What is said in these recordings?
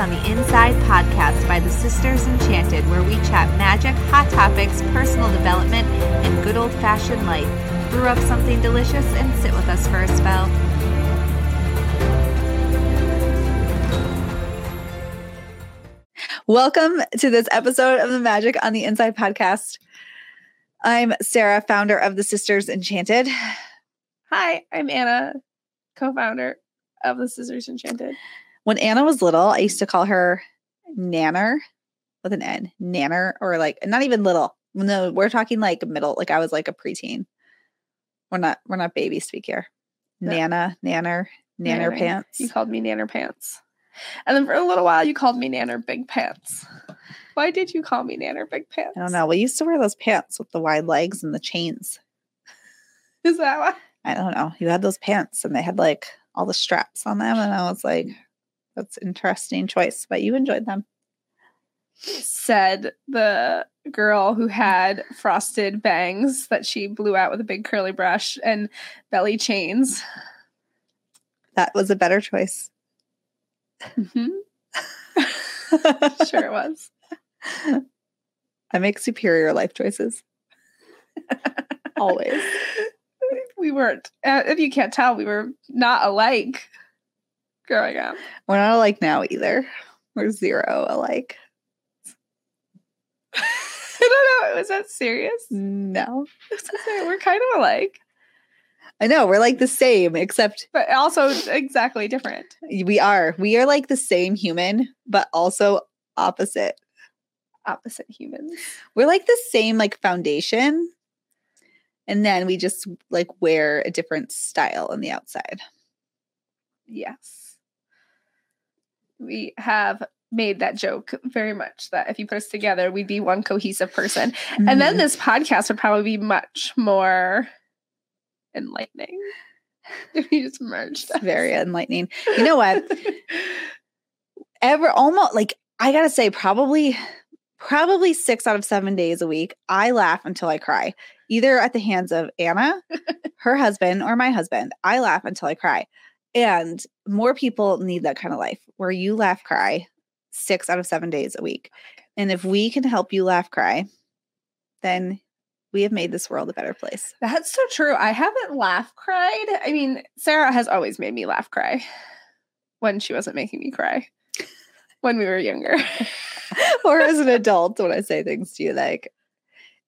on the Inside podcast by the Sisters Enchanted, where we chat magic, hot topics, personal development, and good old fashioned life. Brew up something delicious and sit with us for a spell. Welcome to this episode of the Magic on the Inside podcast. I'm Sarah, founder of the Sisters Enchanted. Hi, I'm Anna, co founder of the Sisters Enchanted. When Anna was little, I used to call her Nanner with an N, Nanner, or like not even little. No, we're talking like middle. Like I was like a preteen. We're not. We're not baby speak here. No. Nana, Nanner, Nanner Nanner. pants. You called me Nanner Pants. And then for a little while, you called me Nanner Big Pants. Why did you call me Nanner Big Pants? I don't know. We used to wear those pants with the wide legs and the chains. Is that why? I don't know. You had those pants and they had like all the straps on them, and I was like, "That's interesting choice." But you enjoyed them. Said the girl who had frosted bangs that she blew out with a big curly brush and belly chains. That was a better choice. Mhm. sure it was. I make superior life choices. Always. We weren't, uh, if you can't tell, we were not alike growing up. We're not alike now either. We're zero alike. I don't know. Was that serious? No. I was gonna say, we're kind of alike, I know. We're like the same, except but also exactly different. we are. We are like the same human, but also opposite. Opposite humans. We're like the same like foundation. And then we just like wear a different style on the outside. Yes. We have made that joke very much that if you put us together, we'd be one cohesive person. And then Mhm. this podcast would probably be much more enlightening if you just merged. Very enlightening. You know what? ever almost like I gotta say, probably probably six out of seven days a week, I laugh until I cry, either at the hands of Anna, her husband, or my husband. I laugh until I cry. And more people need that kind of life where you laugh, cry six out of seven days a week. And if we can help you laugh, cry, then we have made this world a better place. That's so true. I haven't laugh cried. I mean, Sarah has always made me laugh cry when she wasn't making me cry when we were younger. or as an adult, when I say things to you like,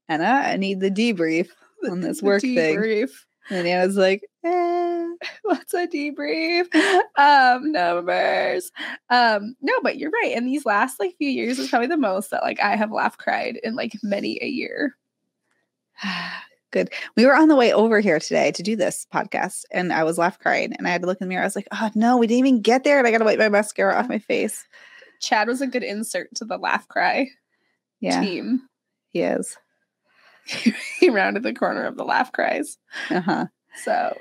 Anna, I need the debrief on this The work thing. Debrief. I was like, eh. What's a debrief? Um, numbers. Um, no, but you're right. And these last like few years is probably the most that like I have laugh cried in like many a year. Good. We were on the way over here today to do this podcast, and I was laugh crying, and I had to look in the mirror. I was like, "Oh no, we didn't even get there, and I got to wipe my mascara off my face." Chad was a good insert to the laugh cry Yeah, team. he is. he rounded the corner of the laugh cries. Uh huh. So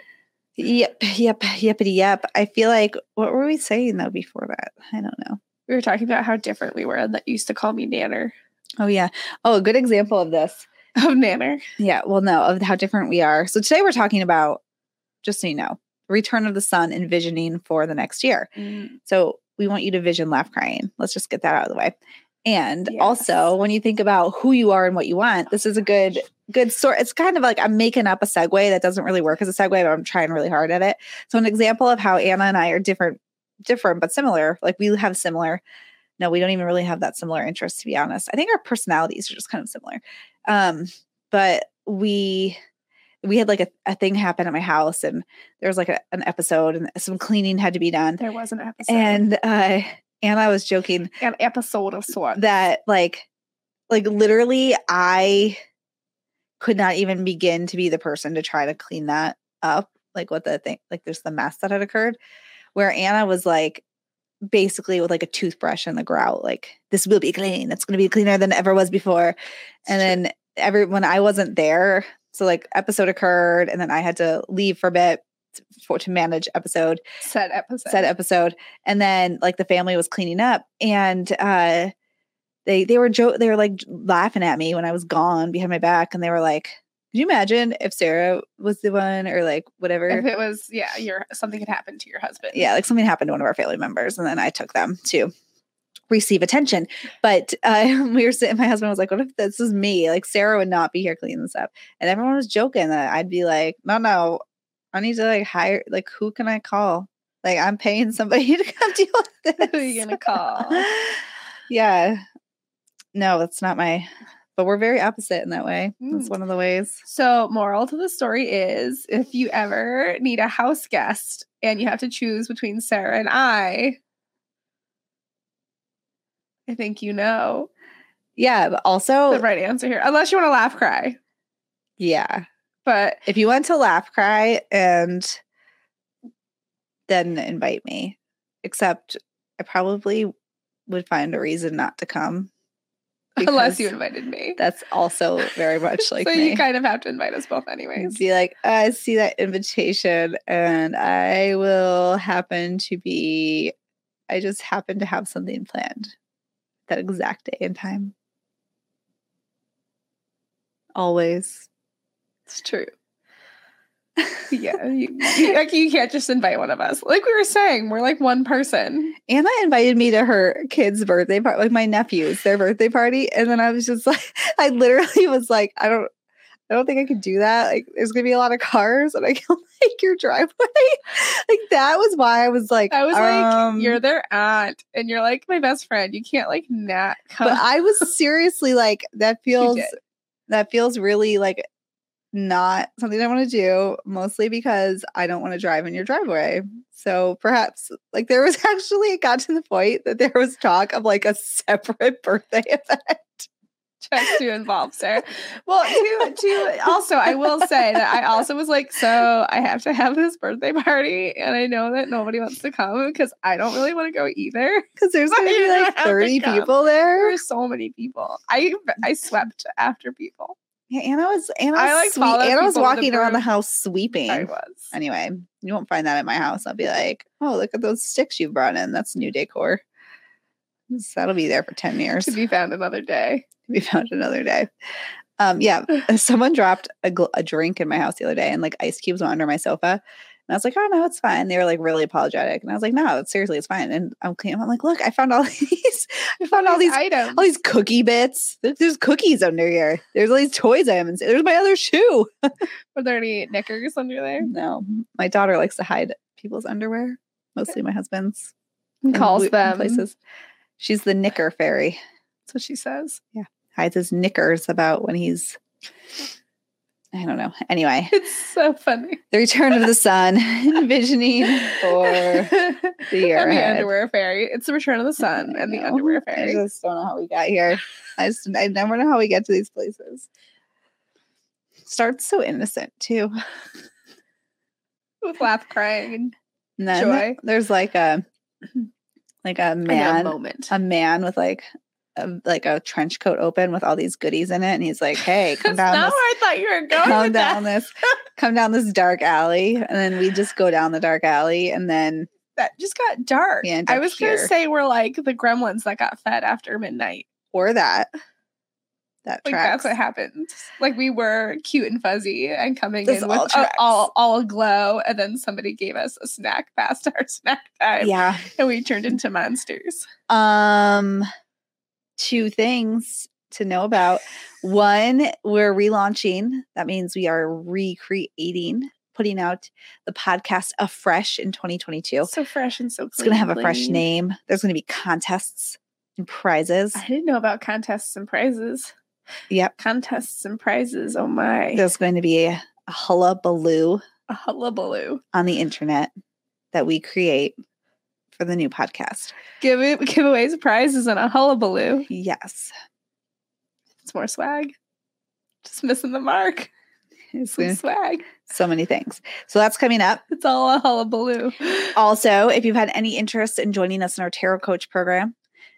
Yep. Yep. Yepity yep. I feel like what were we saying though before that? I don't know. we were talking about how different we were and that used to call me Nanner. Oh yeah. Oh, a good example of this. Of Nanner. Yeah. Well, no, of how different we are. So today we're talking about, just so you know, Return of the Sun envisioning for the next year. So we want you to vision laugh crying. Let's just get that out of the way. And also, when you think about who you are and what you want, this is a good good sort. It's kind of like I'm making up a segue that doesn't really work as a segue, but I'm trying really hard at it. So an example of how Anna and I are different, different but similar. Like we have similar. No, we don't even really have that similar interest, to be honest. I think our personalities are just kind of similar. Um, but we we had like a, a thing happen at my house and there was like a, an episode and some cleaning had to be done. There was an episode. And uh Anna was joking an episode of sorts. that like like literally I could not even begin to be the person to try to clean that up. Like what the thing like there's the mess that had occurred where Anna was like basically with like a toothbrush and the grout, like this will be clean. It's gonna be cleaner than it ever was before. And then every when I wasn't there, so like episode occurred and then I had to leave for a bit for to manage episode said episode. said episode and then like the family was cleaning up and uh they they were jo- they were like laughing at me when I was gone behind my back and they were like Could you imagine if Sarah was the one or like whatever? If it was, yeah, your something had happened to your husband. yeah, like something happened to one of our family members, and then I took them to receive attention. But uh, we were sitting, my husband was like, What if this is me? Like, Sarah would not be here cleaning this up. And everyone was joking that I'd be like, No, no, I need to like hire, like, who can I call? Like, I'm paying somebody to come deal with this. Who are you gonna call? yeah. No, that's not my, but we're very opposite in that way. That's Mm. one of the ways. So, moral to the story is if you ever need a house guest and you have to choose between Sarah and I, I think you know Yeah. But also, the right answer here. Unless you want to laugh cry. yeah. But If you want to laugh, cry, and then invite me. Except I probably would find a reason not to come. unless you invited me. That's also very much like so me. you kind of have to invite us both anyways. be like, I see that invitation, and I will happen to be. I just happen to have something planned that exact day and time. Always. It's true. yeah. You, you- like you can't just invite one of us. Like we were saying, we're like one person. Anna invited me to her kid's birthday party, like my nephews, their birthday party. And then I was just like, I literally was like, I don't, I don't think I could do that. Like, there's gonna be a lot of cars, and I can like your driveway. like that was why I was like, I was like, um, you're their aunt, and you're like my best friend. You can't like not come. But I was seriously like, that feels, that feels really like not something I want to do. Mostly because I don't want to drive in your driveway. So perhaps like there was actually it got to the point that there was talk of like a separate birthday event. just to involve Sarah. Well, to to also, I will say that I also was like, so I have to have this birthday party, and I know that nobody wants to come because I don't really want to go either. Because there's gonna be like have to 30 people There there. were so many people. I I swept after people. Yeah, Anna was Anna I, was like, sweet. Anna was walking around the house sweeping. I was. Anyway, you won't find that at my house. I'll be like, oh, look at those sticks you've brought in. That's new decor. That'll be there for 10 years. To be found another day. to be found another day. Um, yeah, someone dropped a, gl- a drink in my house the other day, and like ice cubes went under my sofa. And I was like, "Oh no, it's fine." They were like really apologetic, and I was like, "No, seriously, it's fine." And I'm. I'm like, "Look, I found all these. I found all these items. all these cookie bits. There- There's cookies under here. There's all these toys I haven't seen. There's my other shoe. Were there any knickers under there? No, my daughter likes to hide people's underwear, mostly my husband's. And calls them places. She's the knicker fairy. That's what she says. Yeah, hides his knickers about when he's. I don't know. Anyway, It's so funny. the return of the sun, envisioning for the year and the underwear fairy. It's the return of the sun I and the underwear I just don't know how we got here. I just I never know how we get to these places. Starts so innocent too. With laugh crying and Joy. there's like a like a man. man moment. a man with like a, like a trench coat open with all these goodies in it, and he's like, "Hey, come That's down not this, I thought you were going come down that. this, come down this dark alley." And then we just go down the dark alley, and then That just got dark. End I was gonna say we're like the gremlins that got fed after midnight. or that that Like tracks. that's what happened. Like we were cute and fuzzy and coming This in all with a- all all aglow, and then somebody gave us a snack past our snack time, Yeah. and we turned into monsters. Um, two things to know about. One, we're relaunching. That means we are recreating, putting out the podcast afresh in 2022. So fresh and so. It's going to have a fresh name. There's going to be contests and prizes. I didn't know about contests and prizes. Yep. Contests and prizes. Oh my! There's going to be a, a hullabaloo A hullabaloo. on the internet that we create for the new podcast. Give it giveaways, prizes, and a hullabaloo. Yes. It's more swag. Just missing the mark. It's Some swag. so many things. So that's coming up. It's all a hullabaloo. Also, if you've had any interest in joining us in our tarot coach program,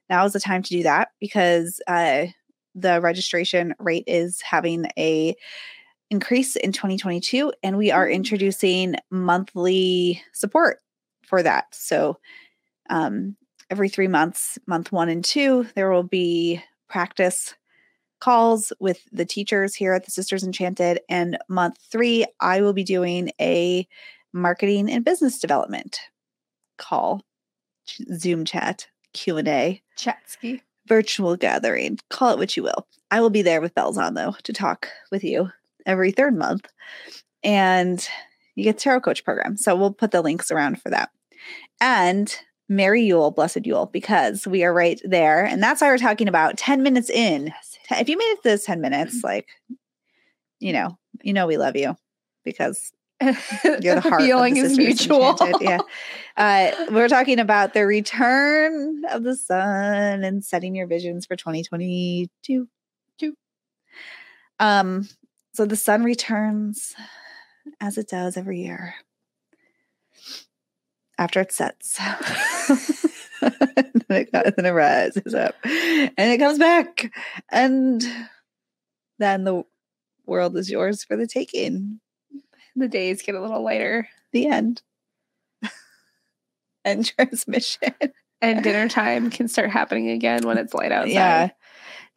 now is the time to do that because uh, the registration rate is having a increase in 2022 and we are introducing monthly support for that so um, every three months month one and two there will be practice calls with the teachers here at the Sisters Enchanted. And month three, I will be doing a marketing and business development call, Zoom chat, Q&A, Chatsky. virtual gathering, call it what you will. I will be there with bells on though to talk with you every third month. And you get tarot coach program. So we'll put the links around for that. And Merry Yule, Blessed Yule, because we are right there. And that's why we're talking about 10 minutes in. If you made it to this 10 minutes, like, you know, you know we love you because you're the heart feeling of the is mutual. Yeah. Uh, we're talking about the return of the sun and setting your visions for 2022. Two. Um, so the sun returns as it does every year after it sets. and then it, then it rises up and it comes back. And then the world is yours for the taking. the days get a little lighter. The end. End transmission. And dinner time can start happening again when it's light outside. Yeah.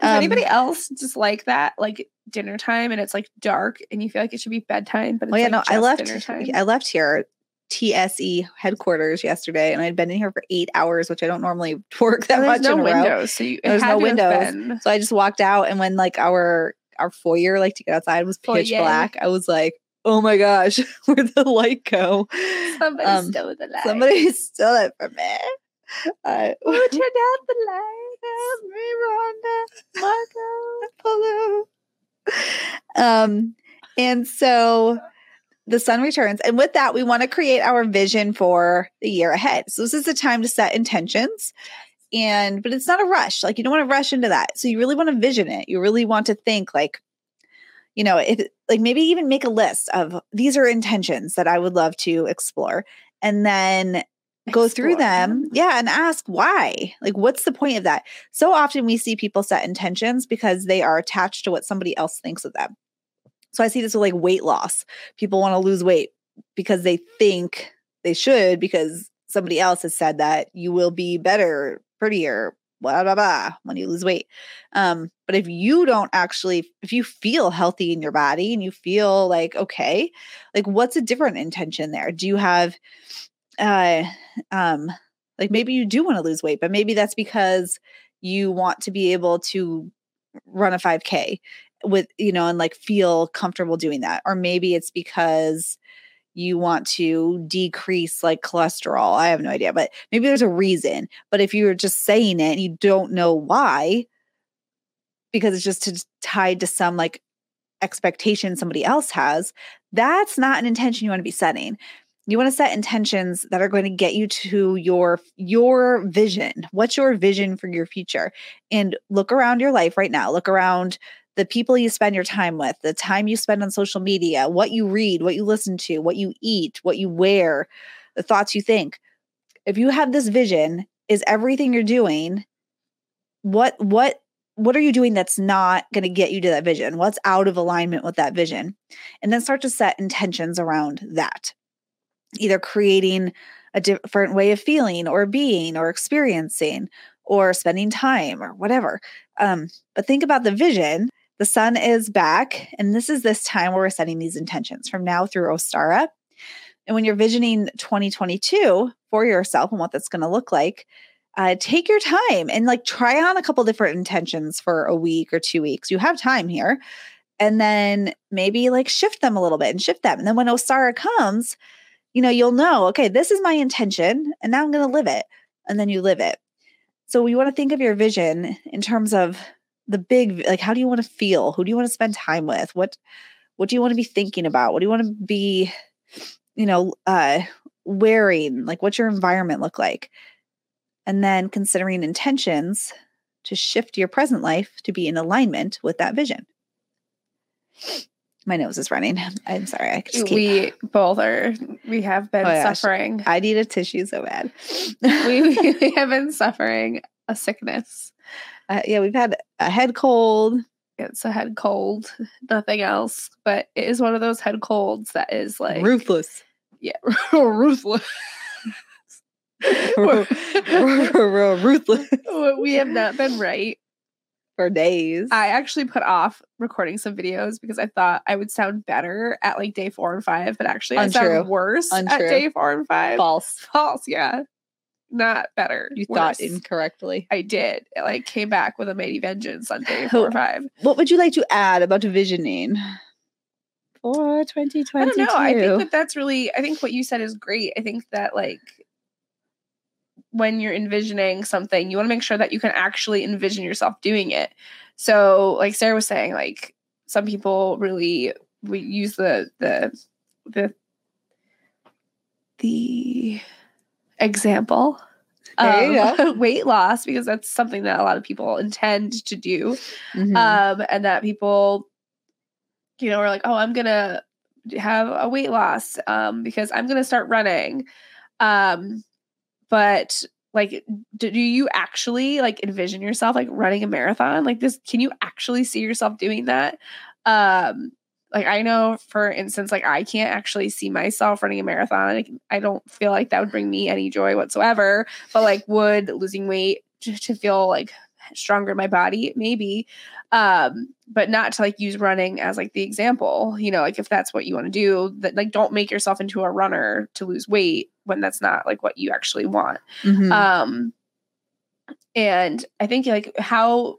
Does Um, anybody else just like that? Like dinner time and it's like dark and you feel like it should be bedtime, but it's Well, yeah, like no, I left. dinner time. I left here TSE headquarters yesterday, and I'd been in here for eight hours, which I don't normally work that much no in a row. windows, so you, There's no windows. So I just walked out, and when like our our foyer, like to get outside, was pitch Foyer. black, I was like, "Oh my gosh, where'd the light go?" Somebody Um, stole the light. Somebody stole it from me. Uh, Who turned out the lights? Miranda, Marco, Polo. Um, and so the sun returns, and with that, we want to create our vision for the year ahead. So this is the time to set intentions. And but it's not a rush. Like you don't want to rush into that. So you really want to vision it. You really want to think like, you know, if like maybe even make a list of these are intentions that I would love to explore. And then go through them. Yeah. And ask why. Like, what's the point of that? So often we see people set intentions because they are attached to what somebody else thinks of them. So I see this with like weight loss. People want to lose weight because they think they should because somebody else has said that you will be better, prettier, blah blah blah when you lose weight. Um, but if you don't actually, if you feel healthy in your body and you feel like okay, like what's a different intention there? Do you have uh um like maybe you do want to lose weight, but maybe that's because you want to be able to run a 5k with you know and like feel comfortable doing that or maybe it's because you want to decrease like cholesterol i have no idea but maybe there's a reason but if you're just saying it and you don't know why because it's just to, tied to some like expectation somebody else has that's not an intention you want to be setting. You want to set intentions that are going to get you to your your vision what's your vision for your future and look around your life right now look around the people you spend your time with the time you spend on social media what you read what you listen to what you eat what you wear the thoughts you think if you have this vision is everything you're doing what what what are you doing that's not going to get you to that vision what's out of alignment with that vision and then start to set intentions around that either creating a different way of feeling or being or experiencing or spending time or whatever. Um, but think about the vision. The sun is back, and this is this time where we're setting these intentions from now through Ostara. And when you're visioning 2022 for yourself and what that's going to look like, uh, take your time and like try on a couple different intentions for a week or two weeks. You have time here. And then maybe like shift them a little bit and shift them. And then when Ostara comes, you know, you'll know, okay, this is my intention and now I'm going to live it. And then you live it. So you want to think of your vision in terms of the big like how do you want to feel? Who do you want to spend time with? What what do you want to be thinking about? What do you want to be you know, uh wearing? Like what's your environment look like? And then considering intentions to shift your present life to be in alignment with that vision. My nose is running. I'm sorry. I just keep we both are. We have been Oh, suffering. I need a tissue so bad. we we have been suffering a sickness. Uh, yeah, we've had a head cold. It's a head cold, nothing else. But it is one of those head colds that is like ruthless. yeah, ruthless. ruthless. we have not been right for days. I actually put off recording some videos because I thought I would sound better at like day four and five, but actually I Untrue. sound worse Untrue. at day four and five. False. False, yeah. Not better. You worse. thought incorrectly. I did. It like came back with a mighty vengeance on day four or five. What would you like to add about visioning for 2022? I don't know. I think that that's really. I think what you said is great. I think that like when you're envisioning something, you want to make sure that you can actually envision yourself doing it. So, like Sarah was saying, like some people really we use the the the the example you weight loss because that's something that a lot of people intend to do Mhm. um, and that people, you know, are like, oh, I'm gonna have a weight loss um, because I'm gonna start running. Um, but like, do, do you actually like envision yourself like running a marathon? Like this, can you actually see yourself doing that? Um, like I know, for instance, like I can't actually see myself running a marathon. Like, I don't feel like that would bring me any joy whatsoever. But like, would losing weight to, to feel like stronger in my body maybe um but not to like use running as like the example you know like if that's what you want to do that like don't make yourself into a runner to lose weight when that's not like what you actually want Mhm. um and i think like how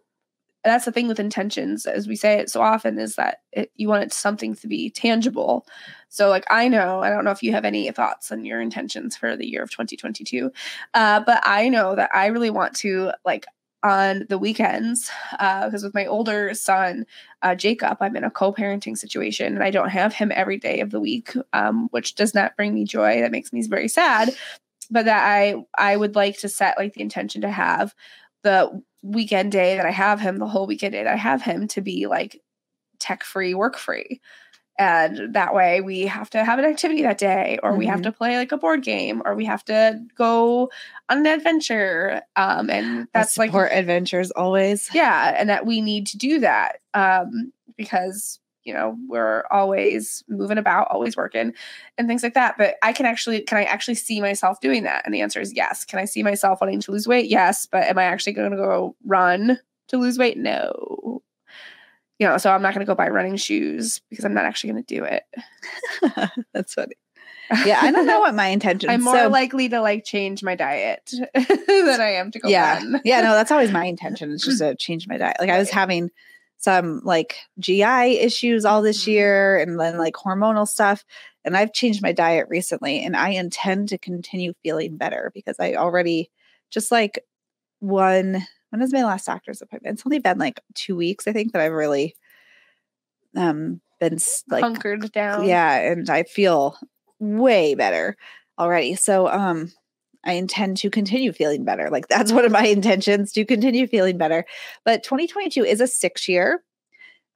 that's the thing with intentions as we say it so often is that it, you want it something to be tangible. So like i know i don't know if you have any thoughts on your intentions for the year of 2022 uh, but i know that i really want to like on the weekends because with my older son uh, jacob i'm in a co-parenting situation and i don't have him every day of the week um, which does not bring me joy. That makes me very sad but that i i would like to set like the intention to have the weekend day that i have him the whole weekend day that i have him to be like tech free work free and that way we have to have an activity that day or we have Mhm. to play like a board game or we have to go on an adventure um and that's like support adventures always. yeah and that we need to do that um because you know we're always moving about always working and things like that. But i can actually can i actually see myself doing that? And the answer is yes. Can i see myself wanting to lose weight? Yes. But am i actually going to go run to lose weight? No. You know so i'm not going to go buy running shoes because i'm not actually going to do it. That's funny. Yeah, I don't know what my intention. i'm more so, likely to like change my diet than i am to go yeah, run. Yeah, no, that's always my intention. It's just to change my diet. Like I was having some like GI issues all this Mhm. year, and then like hormonal stuff. And I've changed my diet recently, and I intend to continue feeling better because I already just like one. When is my last doctor's appointment? It's only been like two weeks, I think, that I've really um been like hunkered down yeah and i feel way better already so um i intend to continue feeling better. Like that's one of my intentions to continue feeling better. But 2022 is a six year.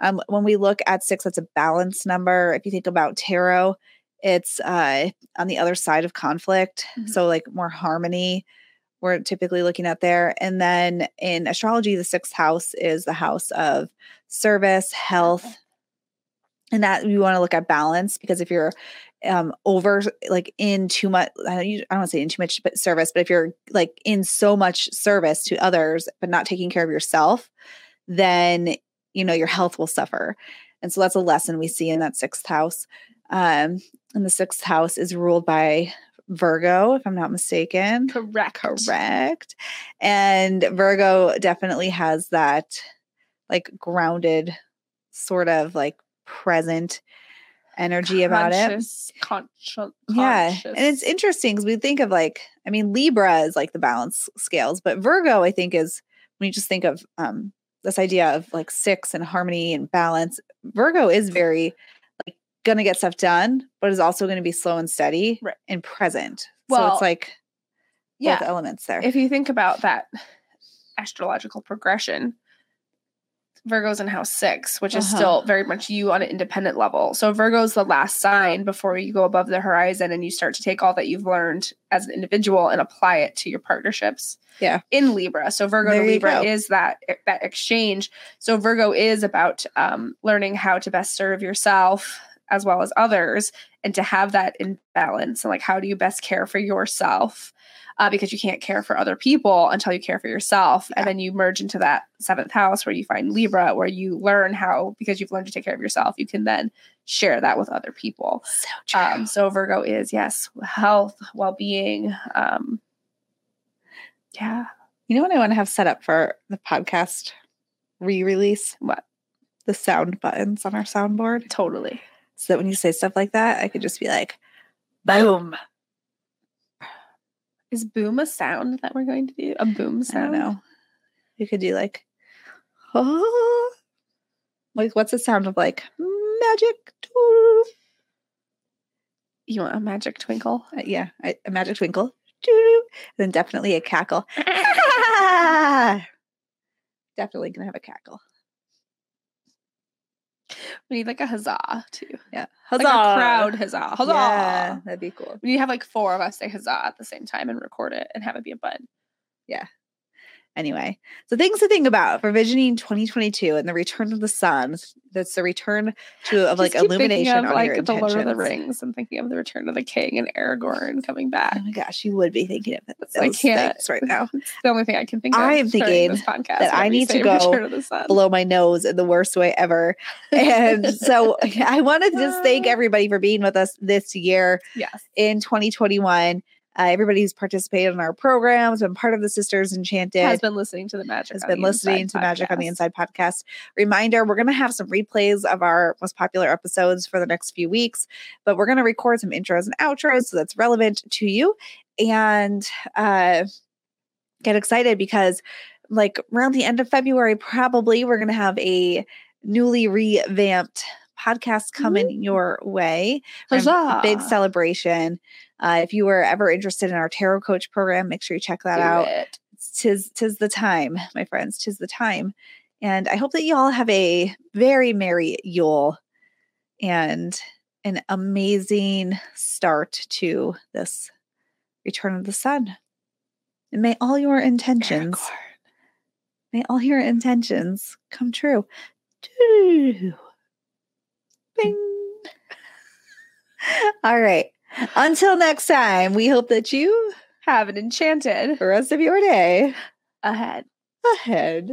Um when we look at six that's a balance number. If you think about tarot it's uh on the other side of conflict. Mhm. so like more harmony we're typically looking at there. And then in astrology the sixth house is the house of service health. And that you want to look at balance because if you're um over like in too much I don't, I don't want to say in too much but service but if you're like in so much service to others but not taking care of yourself then you know your health will suffer. And so that's a lesson we see in that sixth house. Um and the sixth house is ruled by virgo if i'm not mistaken. Correct. Correct. And virgo definitely has that like grounded sort of like present energy about it. Conscious- conscious- yeah and it's interesting because we think of like i mean libra is like the balance scales but virgo i think is when you just think of um this idea of like six and harmony and balance virgo is very like gonna get stuff done but is also going to be slow and steady Right. and present. So Well, it's like yeah. both elements there. If you think about that astrological progression virgo's in house six which is Uh-huh. still very much you on an independent level. So virgo's the last sign before you go above the horizon and you start to take all that you've learned as an individual and apply it to your partnerships. Yeah. in libra. So virgo There to libra is that that exchange. So virgo is about um, learning how to best serve yourself as well as others and to have that in balance and like how do you best care for yourself uh, because you can't care for other people until you care for yourself. Yeah. And then you merge into that seventh house where you find Libra, where you learn how, because you've learned to take care of yourself, you can then share that with other people. So true. Um, so Virgo is, yes, health, well being. Um, yeah. you know what I want to have set up for the podcast re-release? What? The sound buttons on our soundboard. Totally. So that when you say stuff like that, I could just be like, boom. Is boom a sound that we're going to do? A boom I don't sound? know. You could do like, oh, like what's the sound of like magic? tool? You want a magic twinkle? Uh, yeah, I, a magic twinkle. Doo-doo. Then definitely a cackle. definitely gonna have a cackle. We need like a huzzah too. Yeah, Like a crowd huzzah. Huzzah. Yeah, that'd be cool. We need to have like four of us say huzzah at the same time and record it and have it be a button. Anyway, so things to think about for visioning 2022 and the return of the sun. That's the return to of like Just keep thinking illumination of, on like your the Lord of the intentions. Rings and thinking of the Return of the King and Aragorn coming back. Oh my gosh, you would be thinking of It's- I can't things right now. It's the only thing I can think of. I am thinking that I need to go Return of the Sun. Blow my nose in the worst way ever. And so I want to just thank ah. everybody for being with us this year. Yes. in 2021. Uh, everybody who's participated in our programs, been part of the Sisters Enchanted, Has been listening to the Magic. has been listening to Magic on the. Inside podcast. Reminder we're going to have some replays of our most popular episodes for the next few weeks, but we're going to record some intros and outros so that's relevant to you. And uh, get excited because, like, around the end of February, probably we're going to have a newly revamped podcast coming your way. We're gonna have a Big celebration. Uh, if you were ever interested in our tarot coach program, make sure you check that Do out. it. Tis tis the time, my friends. Tis the time. And I hope that you all have a very merry Yule and an amazing start to this return of the sun. And may all your intentions, may all your intentions come true. Doo. All right. Until next time, we hope that you, Have an enchanted the rest of your day ahead. ahead.